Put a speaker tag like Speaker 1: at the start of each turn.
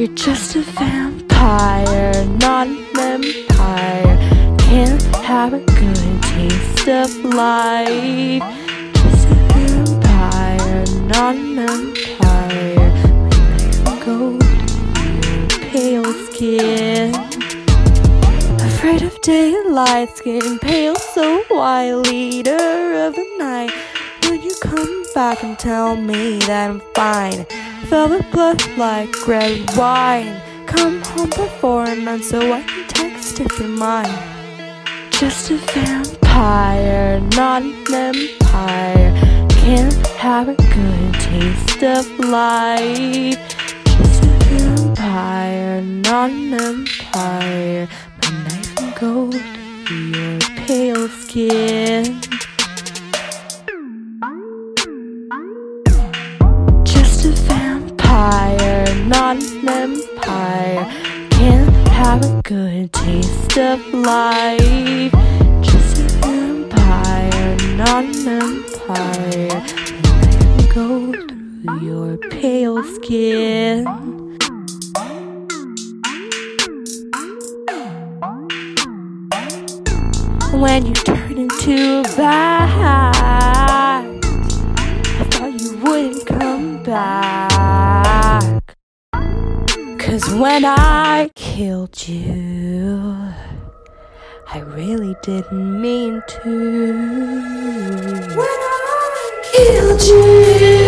Speaker 1: You're just a vampire, not an empire. Can't have a good taste of life. Just a vampire, not an empire. My pale skin. Afraid of daylight, skin pale, so wild, leader of the night. Will you come back and tell me that I'm fine? Fill Velvet blood like red wine. Come home before none so I can text if you're mine. Just a vampire, not an empire. Can't have a good taste of life. Just a vampire, not an empire. My knife and gold, your pale skin. Vampire, not an empire. Can't have a good taste of life. Just a vampire, not an empire. And go through your pale skin. When you turn into a bat, Cause when I killed you, I really didn't mean to. When I killed you,